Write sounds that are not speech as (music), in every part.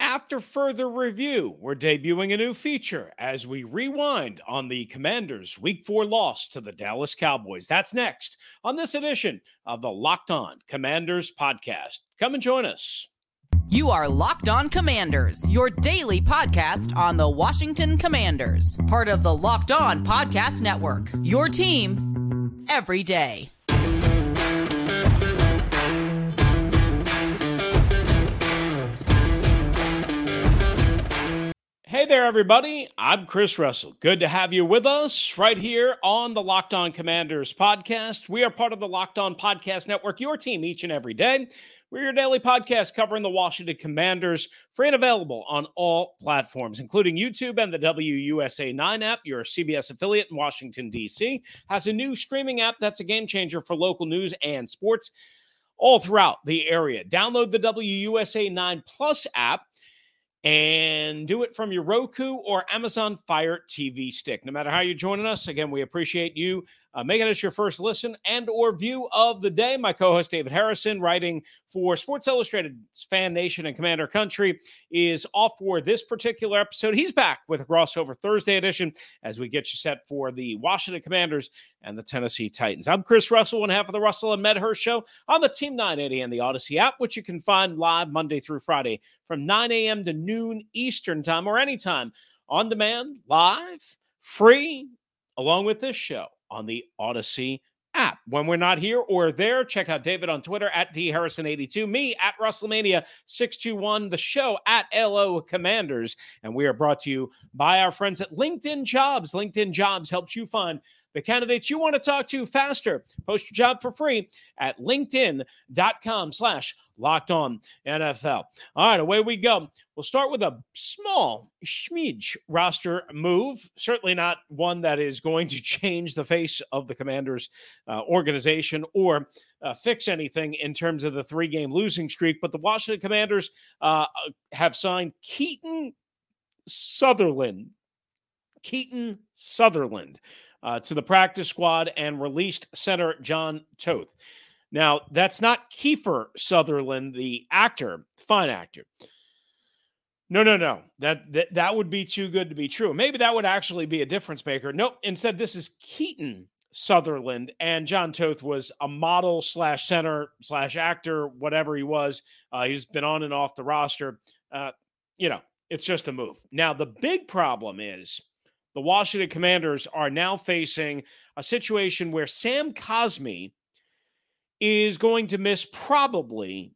After further review, we're debuting a new feature as we rewind on the Commanders' Week 4 loss to the Dallas Cowboys. That's next on this edition of the Locked On Commanders podcast. Come and join us. You are Locked On Commanders, your daily podcast on the Washington Commanders, part of the Locked On Podcast Network. Your team every day. Hey there, everybody. I'm Chris Russell. Good to have you with us right here on the Locked On Commanders podcast. We are part of the Locked On Podcast Network, your team each and every day. We're your daily podcast covering the Washington Commanders, free and available on all platforms, including YouTube and the WUSA 9 app. Your CBS affiliate in Washington, D.C., has a new streaming app that's a game changer for local news and sports all throughout the area. Download the WUSA 9 Plus app and do it from your Roku or Amazon Fire TV stick. No matter how you're joining us, again, we appreciate you uh, making us your first listen and or view of the day. My co-host David Harrison, writing for Sports Illustrated Fan Nation and Commander Country, is off for this particular episode. He's back with a crossover Thursday edition as we get you set for the Washington Commanders and the Tennessee Titans. I'm Chris Russell, one half of the Russell and Medhurst Show on the Team 980 and the Audacy app, which you can find live Monday through Friday from 9 a.m. to noon Eastern time or anytime on demand, live, free, along with this show on the Audacy app. When we're not here or there, check out David on Twitter at dharrison82, me at Russellmania621, the show at LO Commanders. And we are brought to you by our friends at LinkedIn Jobs. LinkedIn Jobs helps you find the candidates you want to talk to faster. Post your job for free at linkedin.com slash locked on NFL. All right, away we go. We'll start with a small schmidge roster move. Certainly not one that is going to (laughs) change the face of the Commanders uh, organization or uh, fix anything in terms of the three game losing streak. But the Washington Commanders uh, have signed Keaton Sutherland. Keaton Sutherland uh, to the practice squad and released center Jon Toth. Now, that's not Kiefer Sutherland, the actor, fine actor. No, no, no. That, that that would be too good to be true. Maybe that would actually be a difference maker. Nope. Instead, this is Keaton Sutherland, and Jon Toth was a model slash center slash actor, whatever he was. Uh, he's been on and off the roster. Uh, you know, it's just a move. Now, the big problem is the Washington Commanders are now facing a situation where Sam Cosmi is going to miss probably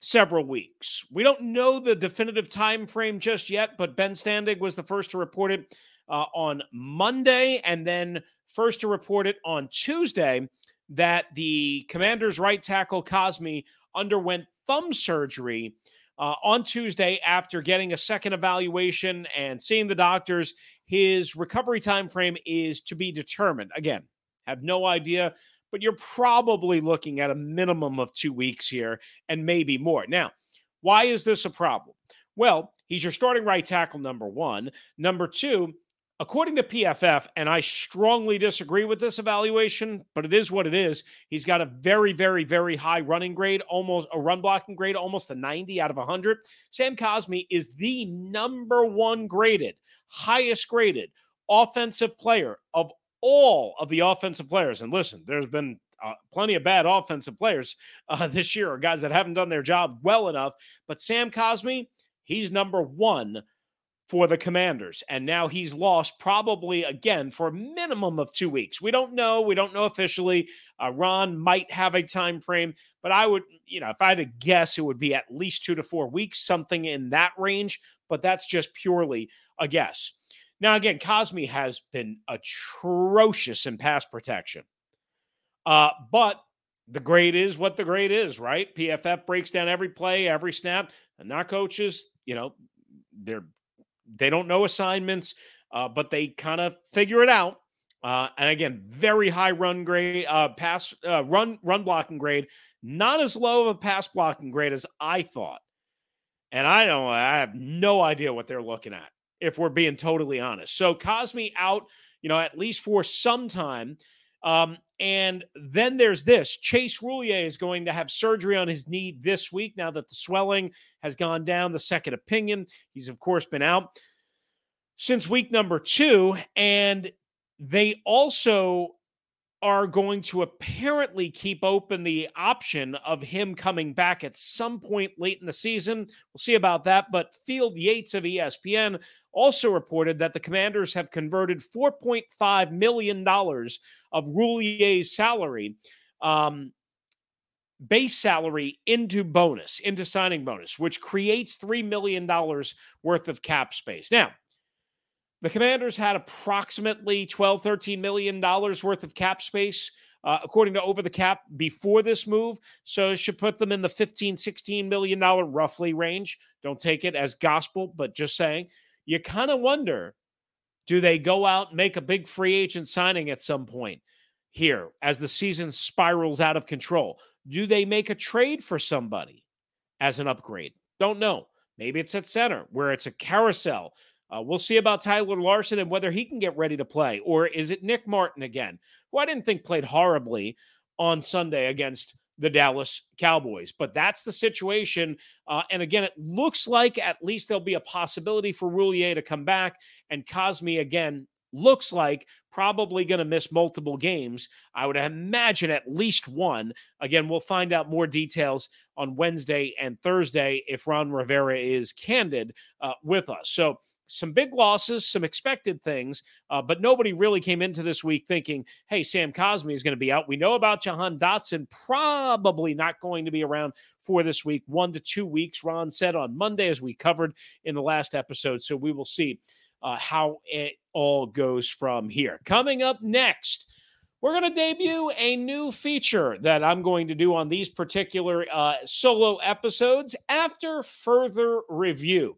several weeks. We don't know the definitive time frame just yet, but Ben Standig was the first to report it uh, on Monday and then first to report it on Tuesday that the Commanders' right tackle Cosmi underwent thumb surgery uh, on Tuesday after getting a second evaluation and seeing the doctors. His recovery time frame is to be determined. Again, have no idea, but you're probably looking at a minimum of two weeks here and maybe more. Now, why is this a problem? Well, he's your starting right tackle, number one. Number two, According to PFF, and I strongly disagree with this evaluation, but it is what it is. He's got a very, very, very high running grade, almost a run blocking grade, almost a 90 out of 100. Sam Cosmi is the number one graded, highest graded offensive player of all of the offensive players. And listen, there's been uh, plenty of bad offensive players uh, (laughs) this year, or guys that haven't done their job well enough. But Sam Cosmi, he's number one for the Commanders. And now he's lost probably again for a minimum of two weeks. We don't know. We don't know officially. Uh, Ron might have a time frame, but I would, you know, if I had to guess, it would be at least two to four weeks, something in that range. But that's just purely a guess. Now, again, Cosmi has been atrocious in pass protection. Uh, but the grade is what the grade is, right? PFF breaks down every play, every snap, and not coaches You know, they're they don't know assignments, uh, but they kind of figure it out. Uh, and again, very high run grade, uh, pass uh, run run blocking grade, not as low of a pass blocking grade as I thought. And I don't, I have no idea what they're looking at if we're being totally honest. So Cosmi out, you know, at least for some time. Um, and then there's this Chase Roullier is going to have surgery on his knee this week now that the swelling has gone down, the second opinion. He's, of course, been out since week number two. And they also are going to apparently keep open the option of him coming back at some point late in the season. We'll see about that. But Field Yates of ESPN also reported that the commanders have converted $4.5 million of Roullier's salary, um, base salary, into bonus, into signing bonus, which creates $3 million worth of cap space. Now, the Commanders had approximately 12, 13 million dollars worth of cap space, uh, according to over the cap before this move. So it should put them in the 15, 16 million dollar roughly range. Don't take it as gospel, but just saying. You kind of wonder do they go out make a big free agent signing at some point here as the season spirals out of control? Do they make a trade for somebody as an upgrade? Don't know. Maybe it's at center where it's a carousel uh, we'll see about Tyler Larson and whether he can get ready to play. Or is it Nick Martin again, who I didn't think played horribly on Sunday against the Dallas Cowboys? But that's the situation. Uh, and again, it looks like at least there'll be a possibility for Roullier to come back. And Cosmi, again, looks like probably going to miss multiple games. I would imagine at least one. Again, we'll find out more details on Wednesday and Thursday if Ron Rivera is candid uh, with us. So some big losses, some expected things, uh, but nobody really came into this week thinking, hey, Sam Cosmi is going to be out. We know about Jahan Dotson probably not going to be around for this week, one to two weeks, Ron said on Monday, as we covered in the last episode. So we will see uh, how it all goes from here. Coming up next, we're going to debut a new feature that I'm going to do on these particular uh, solo episodes after further review.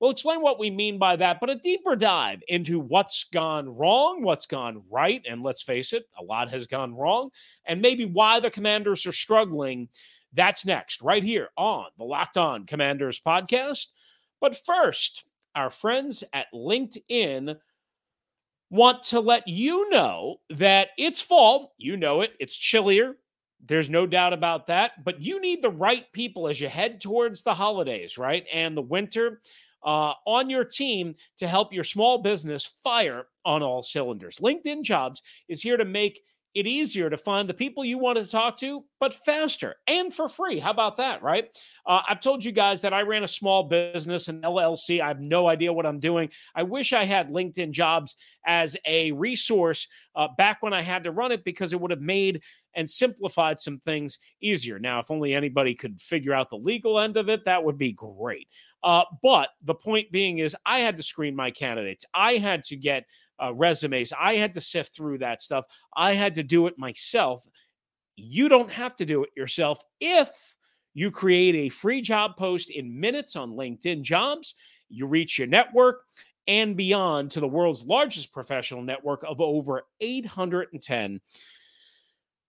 We'll explain what we mean by that, but a deeper dive into what's gone wrong, what's gone right, and let's face it, a lot has gone wrong, and maybe why the commanders are struggling. That's next, right here on the Locked On Commanders podcast. But first, our friends at LinkedIn want to let you know that it's fall. You know it, it's chillier. There's no doubt about that. But you need the right people as you head towards the holidays, right? And the winter uh, on your team to help your small business fire on all cylinders. LinkedIn Jobs is here to make it easier to find the people you want to talk to, but faster and for free. How about that, right? Uh, I've told you guys that I ran a small business, an LLC. I have no idea what I'm doing. I wish I had LinkedIn jobs as a resource uh, back when I had to run it because it would have made and simplified some things easier. Now, if only anybody could figure out the legal end of it, that would be great. Uh, but the point being is, I had to screen my candidates, I had to get uh, resumes. I had to sift through that stuff. I had to do it myself. You don't have to do it yourself if you create a free job post in minutes on LinkedIn Jobs. You reach your network and beyond to the world's largest professional network of over 810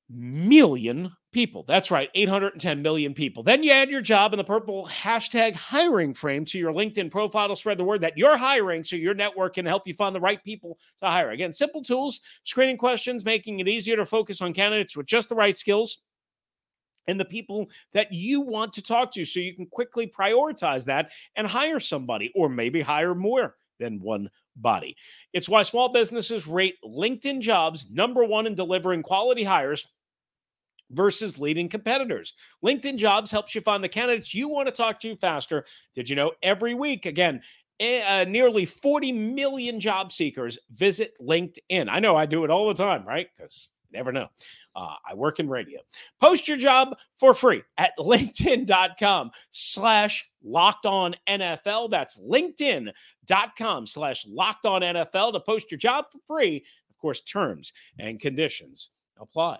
million people. That's right, 810 million people. Then you add your job in the purple hashtag hiring frame to your LinkedIn profile to spread the word that you're hiring so your network can help you find the right people to hire. Again, simple tools, screening questions, making it easier to focus on candidates with just the right skills and the people that you want to talk to so you can quickly prioritize that and hire somebody or maybe hire more than one body. It's why small businesses rate LinkedIn jobs number one in delivering quality hires versus leading competitors. LinkedIn Jobs helps you find the candidates you want to talk to faster. Did you know every week, again, uh, nearly 40 million job seekers visit LinkedIn. I know I do it all the time, right? Because never know. Uh, I work in radio. Post your job for free at (laughs) linkedin.com slash locked on NFL. That's linkedin.com slash locked on NFL to post your job for free. Of course, terms and conditions apply.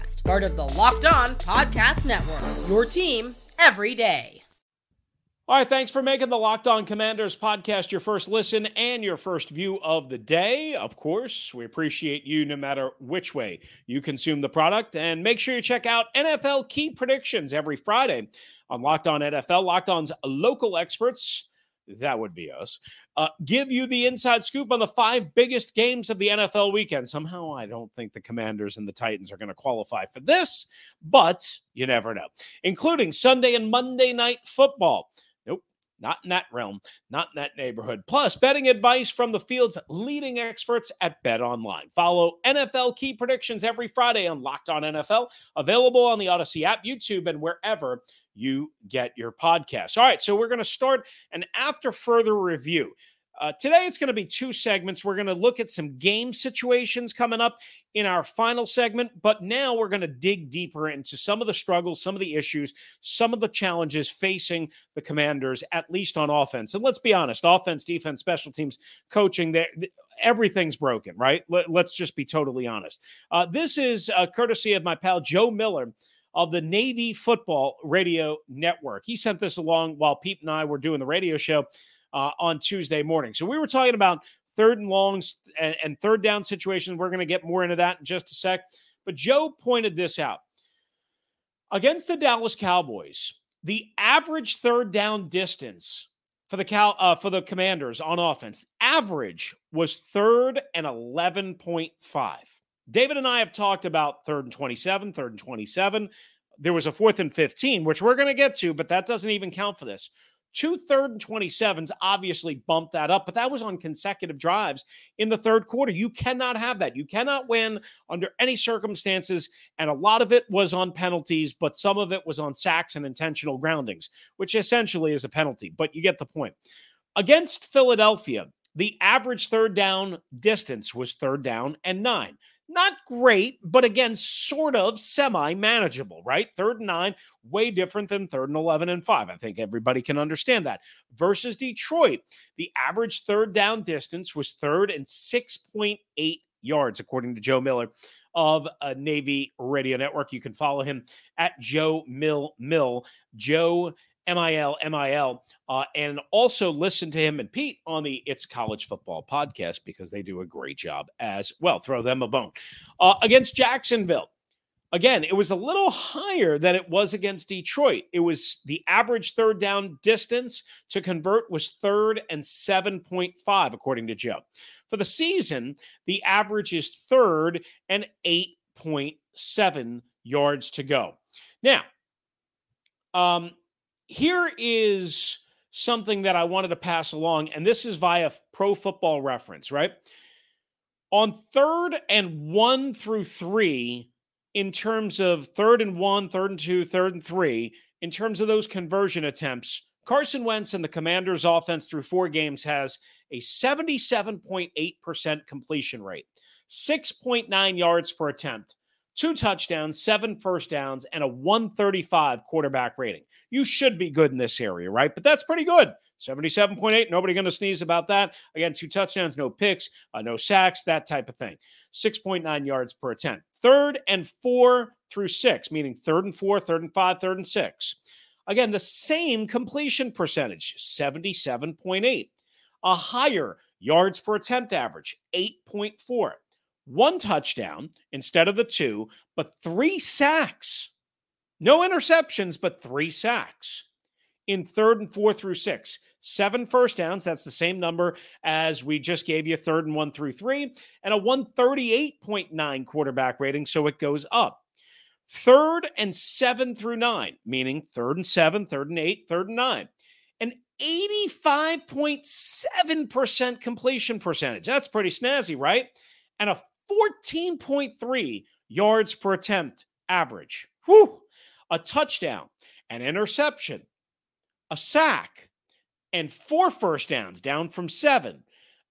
part of the Locked On Podcast Network. Your team every day. All right, thanks for making the Locked On Commanders podcast your first listen and your first view of the day. Of course, we appreciate you no matter which way you consume the product. And make sure you check out NFL Key Predictions every Friday on Locked On NFL. Locked On's local experts that would be us, uh, give you the inside scoop on the five biggest games of the NFL weekend. Somehow, I don't think the Commanders and the Titans are going to qualify for this, but you never know, including Sunday and Monday night football. Not in that realm, not in that neighborhood. Plus, betting advice from the field's leading experts at Bet Online. Follow NFL key predictions every Friday on Locked On NFL, available on the Audacy app, YouTube, and wherever you get your podcasts. All right, so we're going to start and after further review. Uh, today, it's going to be two segments. We're going to look at some game situations coming up in our final segment, but now we're going to dig deeper into some of the struggles, some of the issues, some of the challenges facing the commanders, at least on offense. And let's be honest offense, defense, special teams, coaching, everything's broken, right? Let, us just be totally honest. Uh, this is uh, courtesy of my pal Joe Miller of the Navy Football Radio Network. He sent this along while Pete and I were doing the radio show uh, on Tuesday morning. So we were talking about third and longs and, and third down situations. We're going to get more into that in just a sec. But Joe pointed this out. Against the Dallas Cowboys, the average third down distance for the Cal uh, for the Commanders on offense average was third and 11.5. David and I have talked about third and 27, third and 27. There was a fourth and 15, which we're going to get to, but that doesn't even count for this. Two third and 27s obviously bumped that up, but that was on consecutive drives in the third quarter. You cannot have that. You cannot win under any circumstances. And a lot of it was on penalties, but some of it was on sacks and intentional groundings, which essentially is a penalty. But you get the point. Against Philadelphia, the average third down distance was third down and nine. Not great, but again, sort of semi manageable, right? Third and nine, way different than third and 11 and five. I think everybody can understand that. Versus Detroit, the average third down distance was third and 6.8 yards, according to Joe Miller of a Navy Radio Network. You can follow him at Joe Mill Mill. Joe MIL, MIL, uh, and also listen to him and Pete on the It's College Football podcast because they do a great job as well. Throw them a bone. Uh, against Jacksonville, again, it was a little higher than it was against Detroit. It was the average third down distance to convert was third and 7.5, according to Joe. For the season, the average is third and 8.7 yards to go. Now, um, here is something that I wanted to pass along, and this is via pro football reference, right? On third and one through three, in terms of third and one, third and two, third and three, in terms of those conversion attempts, Carson Wentz and the Commanders' offense through four games has a 77.8% completion rate, 6.9 yards per attempt, two touchdowns, seven first downs, and a 135 quarterback rating. You should be good in this area, right? But that's pretty good. 77.8. Nobody going to sneeze about that. Again, two touchdowns, no picks, uh, no sacks, that type of thing. 6.9 yards per attempt. Third and four through six, meaning third and four, third and five, third and six. Again, the same completion percentage, 77.8. A higher yards per attempt average, 8.4 one touchdown instead of the two, but three sacks. No interceptions, but three sacks in third and four through six. Seven first downs. That's the same number as we just gave you third and one through three, and a 138.9 quarterback rating. So it goes up. Third and seven through nine, meaning third and seven, third and eight, third and nine. An 85.7% completion percentage. That's pretty snazzy, right? And a 14.3 yards per attempt average. Whew. a touchdown, an interception, a sack, and four first downs, down from seven,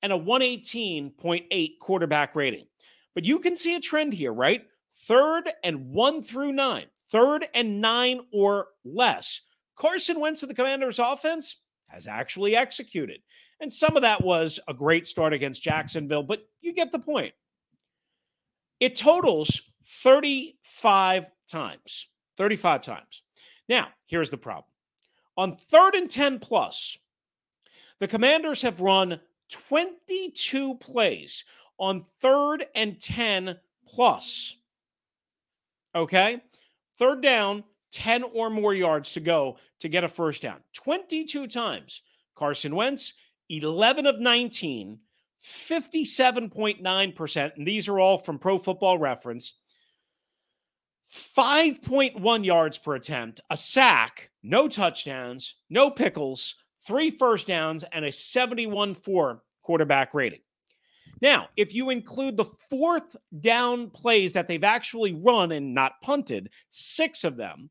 and a 118.8 quarterback rating. But you can see a trend here, right? Third and one through nine, third and nine or less. Carson Wentz of the Commanders' offense has actually executed. And some of that was a great start against Jacksonville, but you get the point. It totals 35 times. 35 times. Now, here's the problem. On third and 10 plus, the Commanders have run 22 plays on third and 10 plus. Okay? Third down, 10 or more yards to go to get a first down. 22 times. Carson Wentz, 11 of 19, 57.9%. And these are all from Pro Football Reference. 5.1 yards per attempt, a sack, no touchdowns, no pickles, three first downs, and a 71 4 quarterback rating. Now, if you include the fourth down plays that they've actually run and not punted, six of them,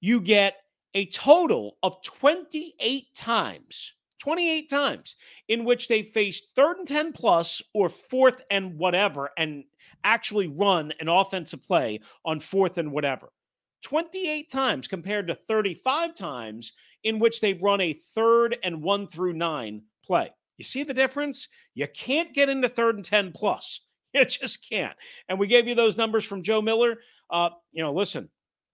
you get a total of 28 times, 28 times in which they faced third and 10 plus or fourth and whatever and actually run an offensive play on fourth and whatever. 28 times compared to 35 times in which they've run a third and one through nine play. You see the difference? You can't get into third and 10 plus. (laughs) You just can't. And we gave you those numbers from Joe Miller. Uh, you know, listen,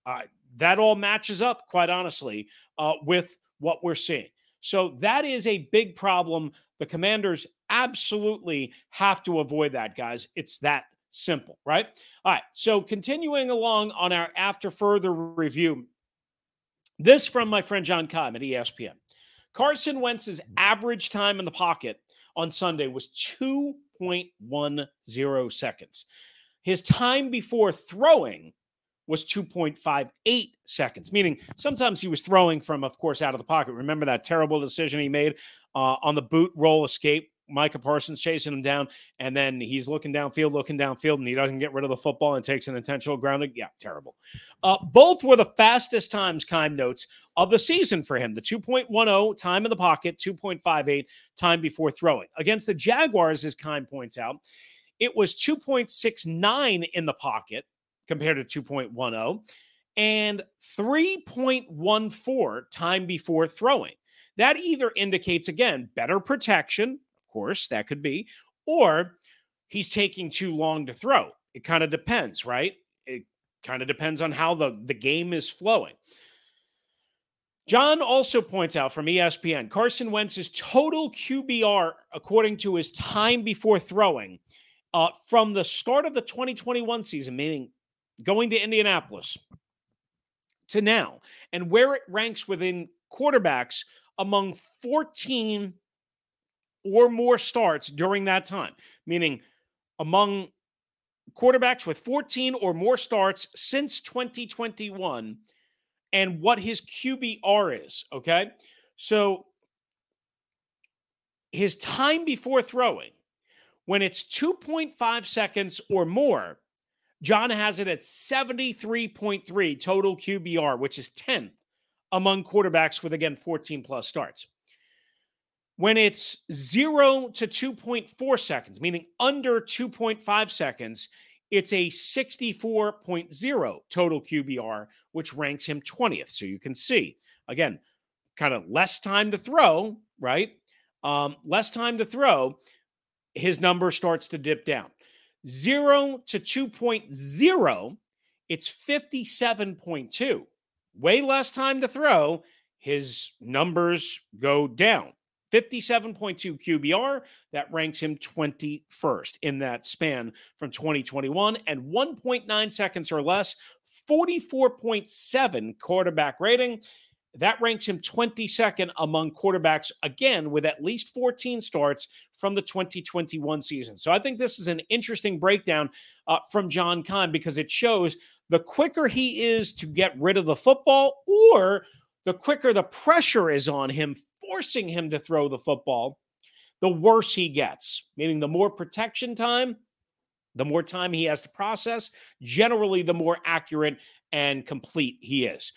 uh, that all matches up, quite honestly, uh, with what we're seeing. So that is a big problem. The commanders absolutely have to avoid that, guys. It's that simple, right? All right. So continuing along on our after further review, this from my friend John Keim at ESPN. Carson Wentz's mm-hmm. average time in the pocket on Sunday was 2.10 seconds. His time before throwing was 2.58 seconds, meaning sometimes he was throwing from, of course, out of the pocket. Remember that terrible decision he made uh, on the boot roll escape Micah Parsons chasing him down, and then he's looking downfield, looking downfield, and he doesn't get rid of the football and takes an intentional grounding. Yeah, terrible. Uh, both were the fastest times, Keim notes, of the season for him. The 2.10 time in the pocket, 2.58 time before throwing. Against the Jaguars, as Keim points out, it was 2.69 in the pocket compared to 2.10 and 3.14 time before throwing. That either indicates, again, better protection, of course, that could be, or he's taking too long to throw. It kind of depends, right? It kind of depends on how the, the game is flowing. John also points out from ESPN Carson Wentz's total QBR, according to his time before throwing, uh, from the start of the 2021 season, meaning going to Indianapolis, to now, and where it ranks within quarterbacks among 14 or more starts during that time, meaning among quarterbacks with 14 or more starts since 2021 and what his QBR is. Okay. So his time before throwing, when it's 2.5 seconds or more, John has it at 73.3 total QBR, which is 10th among quarterbacks with, again, 14 plus starts. When it's zero to 2.4 seconds, meaning under 2.5 seconds, it's a 64.0 total QBR, which ranks him 20th. So you can see, again, kind of less time to throw, right? Um, less time to throw, his number starts to dip down. Zero to 2.0, it's 57.2. Way less time to throw, his numbers go down. 57.2 QBR. That ranks him 21st in that span from 2021 and 1.9 seconds or less, 44.7 quarterback rating. That ranks him 22nd among quarterbacks, again, with at least 14 starts from the 2021 season. So I think this is an interesting breakdown uh, from John Keim because it shows the quicker he is to get rid of the football or the quicker the pressure is on him forcing him to throw the football, the worse he gets. Meaning, the more protection time, the more time he has to process, generally, the more accurate and complete he is.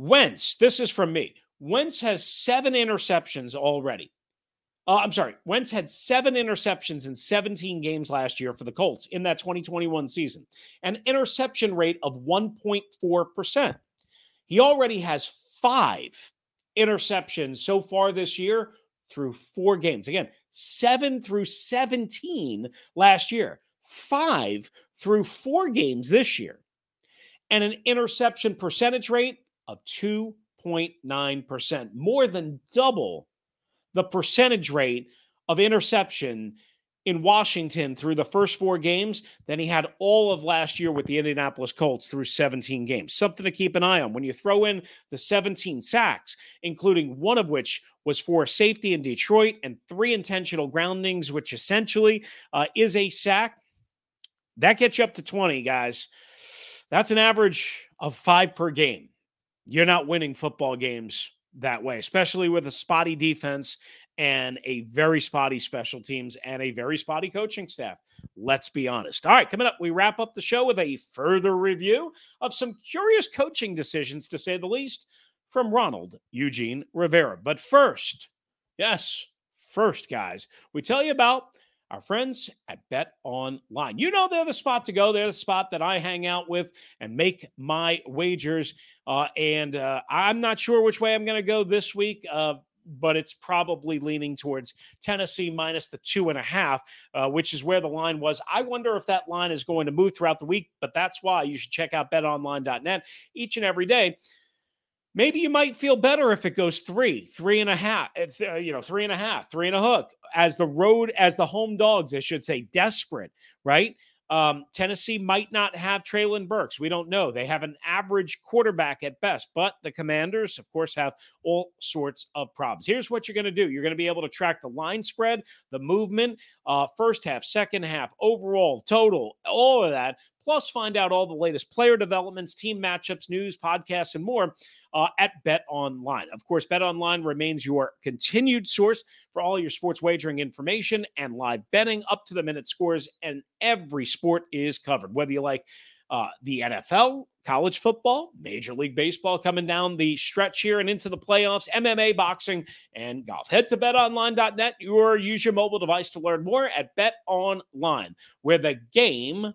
Wentz, this is from me. Wentz has seven interceptions already. Uh, I'm sorry. Wentz had seven interceptions in 17 games last year for the Colts in that 2021 season, an interception rate of 1.4%. He already has five interceptions so far this year through four games. Again, seven through 17 last year, five through four games this year, and an interception percentage rate of 2.9%, more than double the percentage rate of interception in Washington through the first four games than he had all of last year with the Indianapolis Colts through 17 games. Something to keep an eye on. When you throw in the 17 sacks, including one of which was for safety in Detroit and three intentional groundings, which essentially uh, is a sack, that gets you up to 20, guys. That's an average of five per game. You're not winning football games that way, especially with a spotty defense and a very spotty special teams and a very spotty coaching staff. Let's be honest. All right, coming up, we wrap up the show with a further review of some curious coaching decisions, to say the least, from Ronald Eugene Rivera. But first, yes, first, guys, we tell you about our friends at Bet Online. You know they're the spot to go. They're the spot that I hang out with and make my wagers. Uh, and uh, I'm not sure which way I'm going to go this week. Uh, but it's probably leaning towards Tennessee minus the two and a half, uh, which is where the line was. I wonder if that line is going to move throughout the week, but that's why you should check out betonline.net each and every day Maybe you might feel better if it goes three, three and a half, uh, you know, three and a half, three and a hook as the road, as the home dogs, I should say, desperate, right? Um, Tennessee might not have Treylon Burks. We don't know. They have an average quarterback at best, but the Commanders, of course, have all sorts of problems. Here's what you're going to do you're going to be able to track the line spread, the movement, uh, first half, second half, overall, total, all of that plus find out all the latest player developments, team matchups, news, podcasts, and more uh, at Bet Online. Of course, Bet Online remains your continued source for all your sports wagering information and live betting, up to the minute scores, and every sport is covered. Whether you like uh, the NFL, college football, Major League Baseball coming down the stretch here and into the playoffs, MMA, boxing, and golf. Head to betonline.net or use your mobile device to learn more at Bet Online, where the game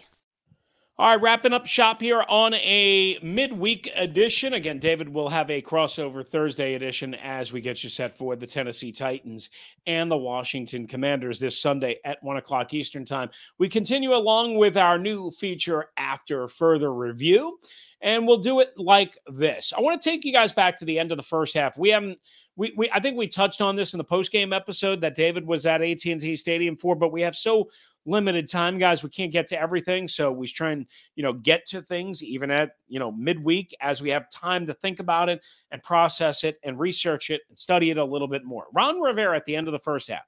All right, wrapping up shop here on a midweek edition. Again, David will have a crossover Thursday edition as we get you set for the Tennessee Titans and the Washington Commanders this Sunday at 1 o'clock Eastern Time. We continue along with our new feature after further review, and we'll do it like this. I want to take you guys back to the end of the first half. We haven't we, we I think we touched on this in the post game episode that David was at AT&T Stadium for, but we have so limited time, guys. We can't get to everything, so we try and you know get to things even at you know midweek as we have time to think about it and process it and research it and study it a little bit more. Ron Rivera at the end of the first half,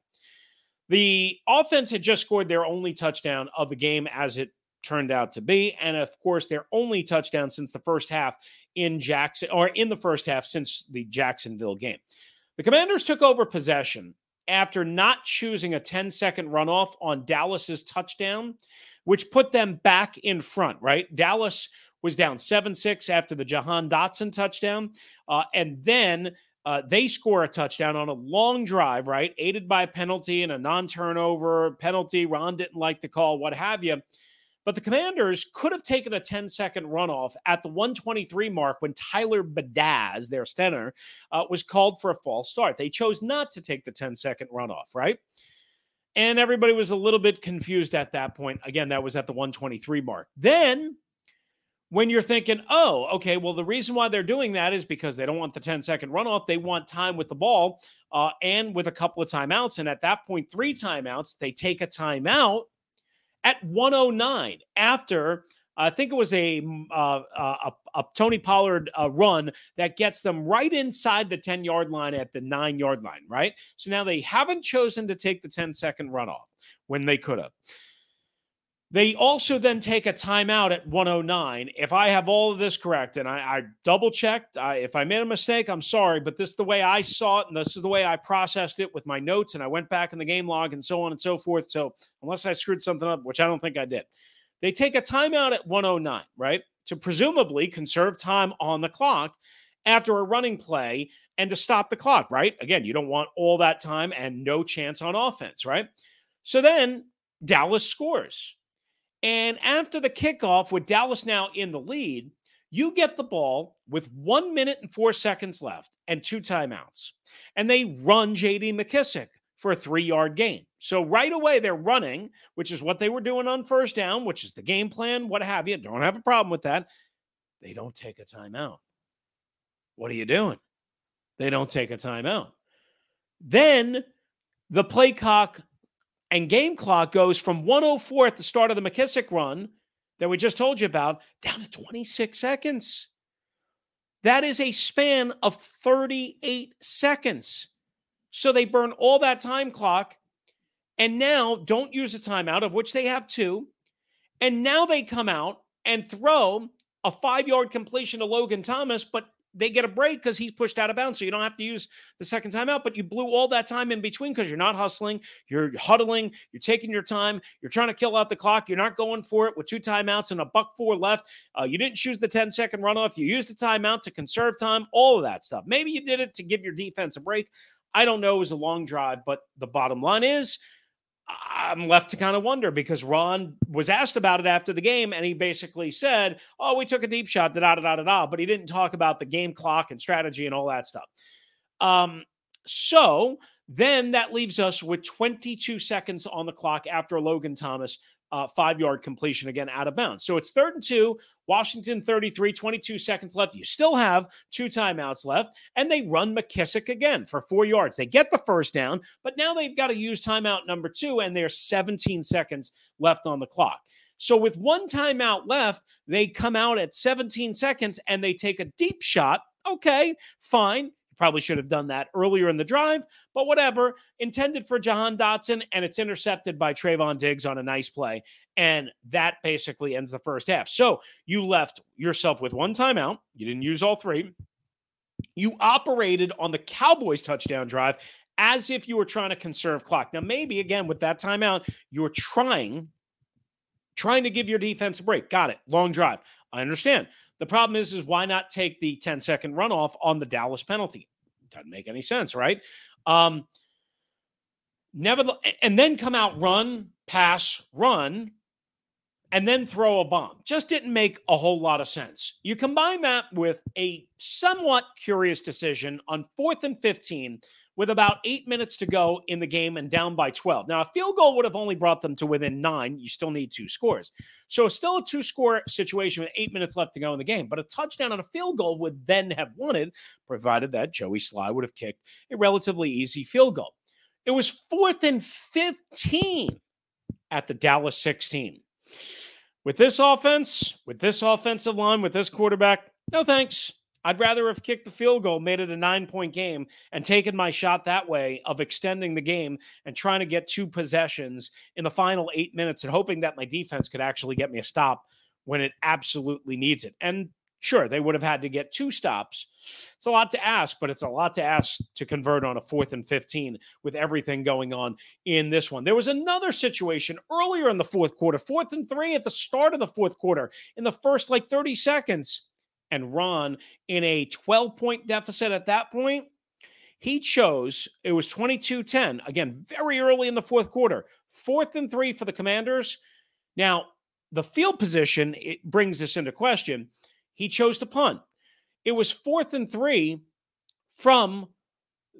the offense had just scored their only touchdown of the game as it turned out to be. And of course, their only touchdown since the first half in Jackson or in the first half since the Jacksonville game. The Commanders took over possession after not choosing a 10 second runoff on Dallas's touchdown, which put them back in front, right? Dallas was down 7 6 after the Jahan Dotson touchdown. Uh, and then uh, they score a touchdown on a long drive, right? Aided by a penalty and a non turnover penalty. Ron didn't like the call, what have you. But the Commanders could have taken a 10 second runoff at the 123 mark when Tyler Biadasz, their center, uh, was called for a false start. They chose not to take the 10 second runoff, right? And everybody was a little bit confused at that point. Again, that was at the 123 mark. Then, when you're thinking, oh, okay, well, the reason why they're doing that is because they don't want the 10 second runoff. They want time with the ball uh, and with a couple of timeouts. And at that point, three timeouts, they take a timeout at 109 after I think it was a uh, a, a, Tony Pollard uh, run that gets them right inside the 10 yard line at the nine yard line, right? So now they haven't chosen to take the 10 second runoff when they could have. They also then take a timeout at 109. If I have all of this correct, and I, I double checked, I, if I made a mistake, I'm sorry, but this is the way I saw it, and this is the way I processed it with my notes, and I went back in the game log and so on and so forth. So unless I screwed something up, which I don't think I did, they take a timeout at 109, right? To presumably conserve time on the clock after a running play and to stop the clock, right? Again, you don't want all that time and no chance on offense, right? So then Dallas scores. And after the kickoff, with Dallas now in the lead, you get the ball with one minute and four seconds left and two timeouts. And they run JD McKissic for a three yard gain. So right away, they're running, which is what they were doing on first down, which is the game plan, what have you. Don't have a problem with that. They don't take a timeout. What are you doing? They don't take a timeout. Then the play clock and game clock goes from 104 at the start of the McKissic run that we just told you about down to 26 seconds. That is a span of 38 seconds. So they burn all that time clock and now don't use a timeout, of which they have two. And now they come out and throw a five yard completion to Logan Thomas, but they get a break because he's pushed out of bounds. So you don't have to use the second time out, but you blew all that time in between because you're not hustling, you're huddling, you're taking your time, you're trying to kill out the clock, you're not going for it with two timeouts and a buck four left. Uh, you didn't choose the 10 second runoff, you used the timeout to conserve time, all of that stuff. Maybe you did it to give your defense a break. I don't know. It was a long drive, but the bottom line is I'm left to kind of wonder because Ron was asked about it after the game, and he basically said, "Oh, we took a deep shot, da da da da da," but he didn't talk about the game clock and strategy and all that stuff. Um, so then that leaves us with 22 seconds on the clock after Logan Thomas uh, five yard completion again out of bounds. So it's third and two, Washington 33, 22 seconds left. You still have two timeouts left, and they run McKissic again for four yards. They get the first down, but now they've got to use timeout number two, and there's 17 seconds left on the clock. So with one timeout left, they come out at 17 seconds and they take a deep shot. Okay, fine. Probably should have done that earlier in the drive, but whatever. Intended for Jahan Dotson, and it's intercepted by Trevon Diggs on a nice play. And that basically ends the first half. So you left yourself with one timeout. You didn't use all three. You operated on the Cowboys touchdown drive as if you were trying to conserve clock. Now, maybe again with that timeout, you're trying, trying to give your defense a break. Got it. Long drive. I understand. The problem is, is why not take the 10 second runoff on the Dallas penalty? Doesn't make any sense, right? Um, never, and then come out, run, pass, run, and then throw a bomb. Just didn't make a whole lot of sense. You combine that with a somewhat curious decision on fourth and 15 with about eight minutes to go in the game and down by 12. Now, a field goal would have only brought them to within nine. You still need two scores. So still a two score situation with eight minutes left to go in the game. But a touchdown and a field goal would then have won it, provided that Joey Slye would have kicked a relatively easy field goal. It was fourth and 15 at the Dallas 16. With this offense, with this offensive line, with this quarterback, no thanks. I'd rather have kicked the field goal, made it a nine point game, and taken my shot that way of extending the game and trying to get two possessions in the final eight minutes and hoping that my defense could actually get me a stop when it absolutely needs it. And sure, they would have had to get two stops. It's a lot to ask, but it's a lot to ask to convert on a fourth and 15 with everything going on in this one. There was another situation earlier in the fourth quarter, fourth and three at the start of the fourth quarter, in the first like 30 seconds and Ron in a 12 point deficit at that point. He chose, it was 22 10, again, very early in the fourth quarter, fourth and three for the commanders. Now, the field position it brings this into question. He chose to punt. It was fourth and three from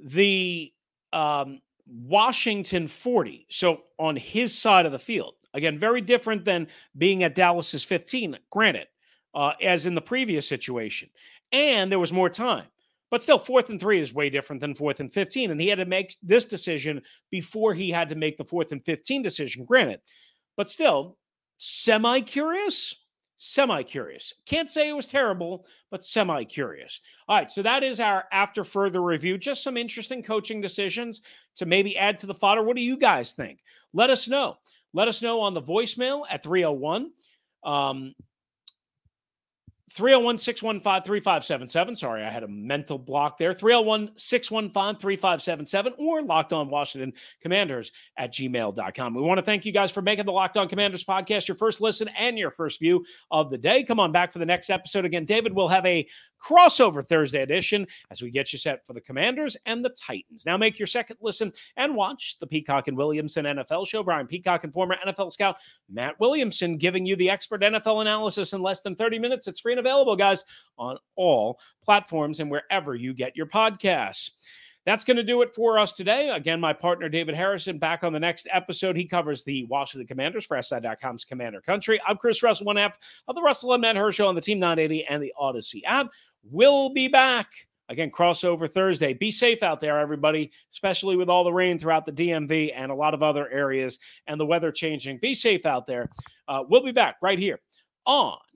the um, Washington 40. So on his side of the field. Again, very different than being at Dallas's 15, granted uh, as in the previous situation. And there was more time. But still, fourth and three is way different than fourth and 15. And he had to make this decision before he had to make the fourth and 15 decision. Granted, but still semi curious. Semi curious. Can't say it was terrible, but semi curious. All right, so that is our after further review. Just some interesting coaching decisions to maybe add to the fodder. What do you guys think? Let us know. Let us know on the voicemail at 301 um, 301 615 3577. Sorry, I had a mental block there. 301 615 3577 or locked on Washington Commanders at gmail.com. We want to thank you guys for making the Locked On Commanders podcast your first listen and your first view of the day. Come on back for the next episode. Again, David will have a crossover Thursday edition as we get you set for the Commanders and the Titans. Now make your second listen and watch the Peacock and Williamson NFL show. Brian Peacock and former NFL scout Matt Williamson giving you the expert NFL analysis in less than 30 minutes. It's free and available, guys, on all platforms and wherever you get your podcasts. That's going to do it for us today. Again, my partner David Harrison back on the next episode. He covers the Washington Commanders for SI.com's Commander Country. I'm Chris Russell, one half of the Russell and Medhurst Show on the Team 980 and the Audacy app. We'll be back. Again, crossover Thursday. Be safe out there, everybody, especially with all the rain throughout the DMV and a lot of other areas and the weather changing. Be safe out there. Uh, we'll be back right here on